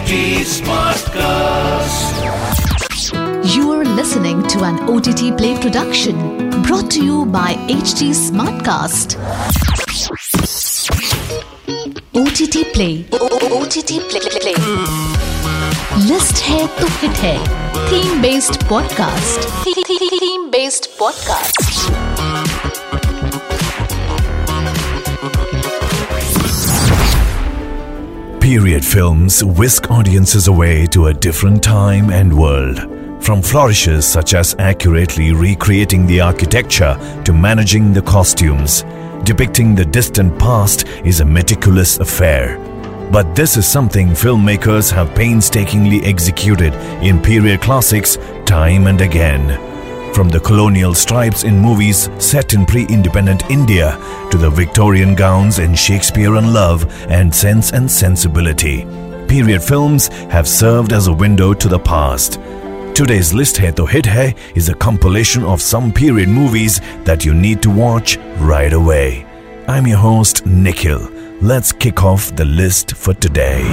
HT Smartcast. You are listening to an OTT Play production brought to you by HT Smartcast. OTT Play. OTT Play. Play. List है तो hit है theme based podcast theme based podcast Period films whisk audiences away to a different time and world. From flourishes such as accurately recreating the architecture to managing the costumes, depicting the distant past is a meticulous affair. But this is something filmmakers have painstakingly executed in period classics time and again. From the colonial stripes in movies set in pre independent India to the Victorian gowns in Shakespeare in Love and Sense and Sensibility, period films have served as a window to the past. Today's list Hai To Hit Hai is a compilation of some period movies that you need to watch right away. I'm your host, Nikhil. Let's kick off the list for today.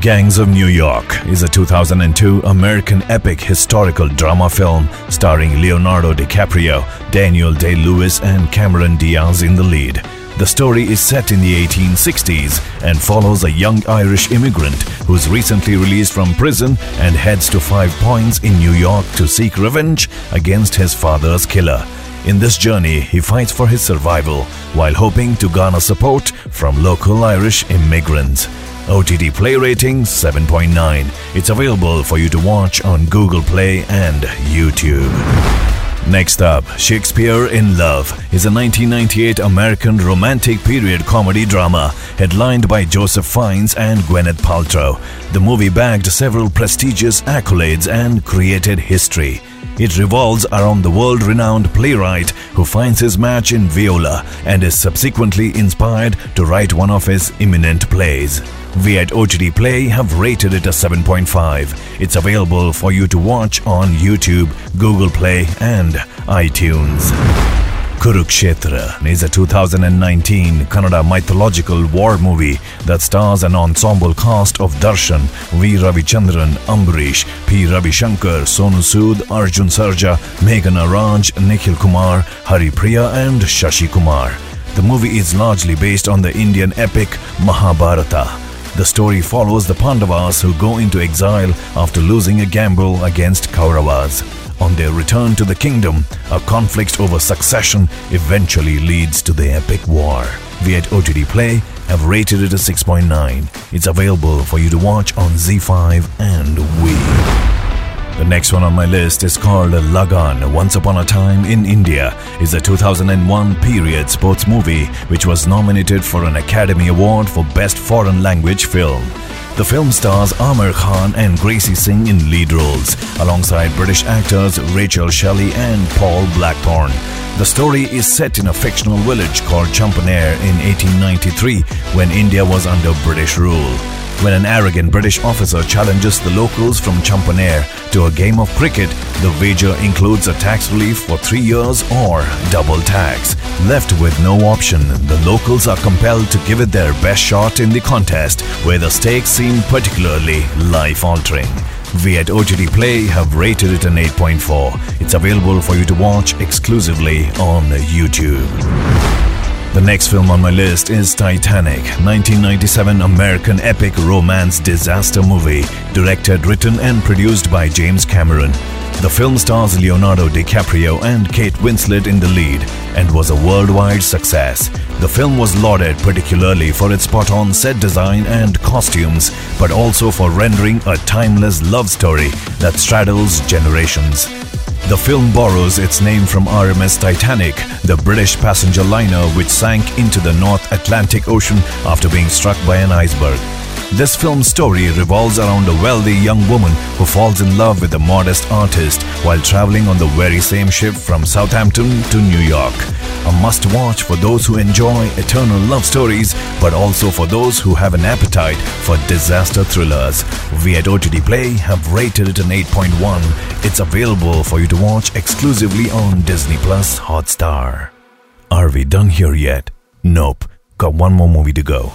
Gangs of New York is a 2002 American epic historical drama film starring Leonardo DiCaprio, Daniel Day Lewis, and Cameron Diaz in the lead. The story is set in the 1860s and follows a young Irish immigrant who's recently released from prison and heads to Five Points in New York to seek revenge against his father's killer. In this journey, he fights for his survival while hoping to garner support from local Irish immigrants. OTT Play rating 7.9. It's available for you to watch on Google Play and YouTube. Next up, Shakespeare in Love is a 1998 American romantic period comedy drama headlined by Joseph Fiennes and Gwyneth Paltrow. The movie bagged several prestigious accolades and created history. It revolves around the world renowned playwright who finds his match in Viola and is subsequently inspired to write one of his eminent plays. We at OTT Play have rated it a 7.5. It's available for you to watch on YouTube, Google Play, and iTunes. Kurukshetra is a 2019 Kannada mythological war movie that stars an ensemble cast of Darshan, V. Ravichandran, Ambarish, P. Ravishankar, Sonu Sood, Arjun Sarja, Meghana Raj, Nikhil Kumar, Hari Priya, and Shashi Kumar. The movie is largely based on the Indian epic Mahabharata. The story follows the Pandavas who go into exile after losing a gamble against Kauravas. On their return to the kingdom, a conflict over succession eventually leads to the epic war. We at OTT Play have rated it a 6.9. It's available for you to watch on ZEE5 and Wii. The next one on my list is called Lagaan Once Upon a Time in India is a 2001 period sports movie which was nominated for an Academy Award for Best Foreign Language Film. The film stars Aamir Khan and Gracie Singh in lead roles, alongside British actors Rachel Shelley and Paul Blackthorne. The story is set in a fictional village called Champaner in 1893 when India was under British rule. When an arrogant British officer challenges the locals from Champaner to a game of cricket, the wager includes a tax relief for three years or double tax. Left with no option, the locals are compelled to give it their best shot in the contest, where the stakes seem particularly life altering. We at OTT Play have rated it an 8.4. It's available for you to watch exclusively on YouTube. The next film on my list is Titanic, 1997 American epic romance disaster movie, directed, written, and produced by James Cameron. The film stars Leonardo DiCaprio and Kate Winslet in the lead and was a worldwide success. The film was lauded particularly for its spot on set design and costumes, but also for rendering a timeless love story that straddles generations. The film borrows its name from RMS Titanic, the British passenger liner which sank into the North Atlantic Ocean after being struck by an iceberg. This film story revolves around a wealthy young woman who falls in love with a modest artist while traveling on the very same ship from Southampton to New York. A must watch for those who enjoy eternal love stories, but also for those who have an appetite for disaster thrillers. We at OTT Play have rated it an 8.1. It's available for you to watch exclusively on Disney Plus Hotstar. Are we done here yet? Nope. Got one more movie to go.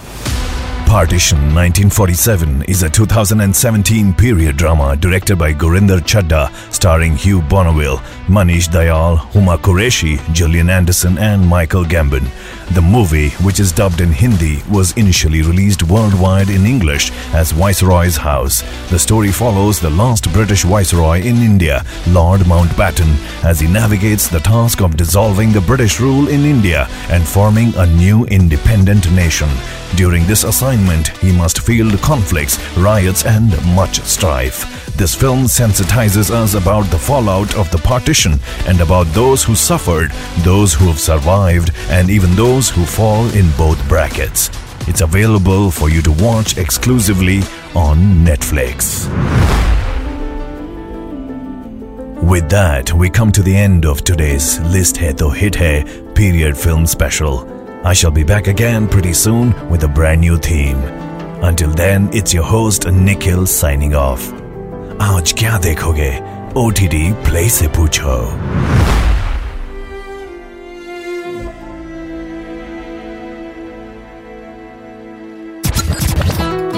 Partition 1947 is a 2017 period drama directed by Gurinder Chadha, starring Hugh Bonneville, Manish Dayal, Huma Qureshi, Gillian Anderson, and Michael Gambon. The movie, which is dubbed in Hindi, was initially released worldwide in English as Viceroy's House. The story follows the last British Viceroy in India, Lord Mountbatten, as he navigates the task of dissolving the British rule in India and forming a new independent nation. During this assignment, he must field conflicts, riots, and much strife. This film sensitizes us about the fallout of the partition and about those who suffered, those who have survived, and even those who fall in both brackets. It's available for you to watch exclusively on Netflix. With that, we come to the end of today's List Hai To Hit Hai period film special. I shall be back again pretty soon with a brand new theme. Until then, it's your host Nikhil signing off. Aaj kya dekhoge? OTT Play se play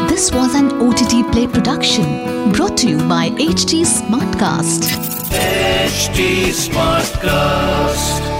This was an OTT Play production brought to you by HD Smartcast. HD Smartcast.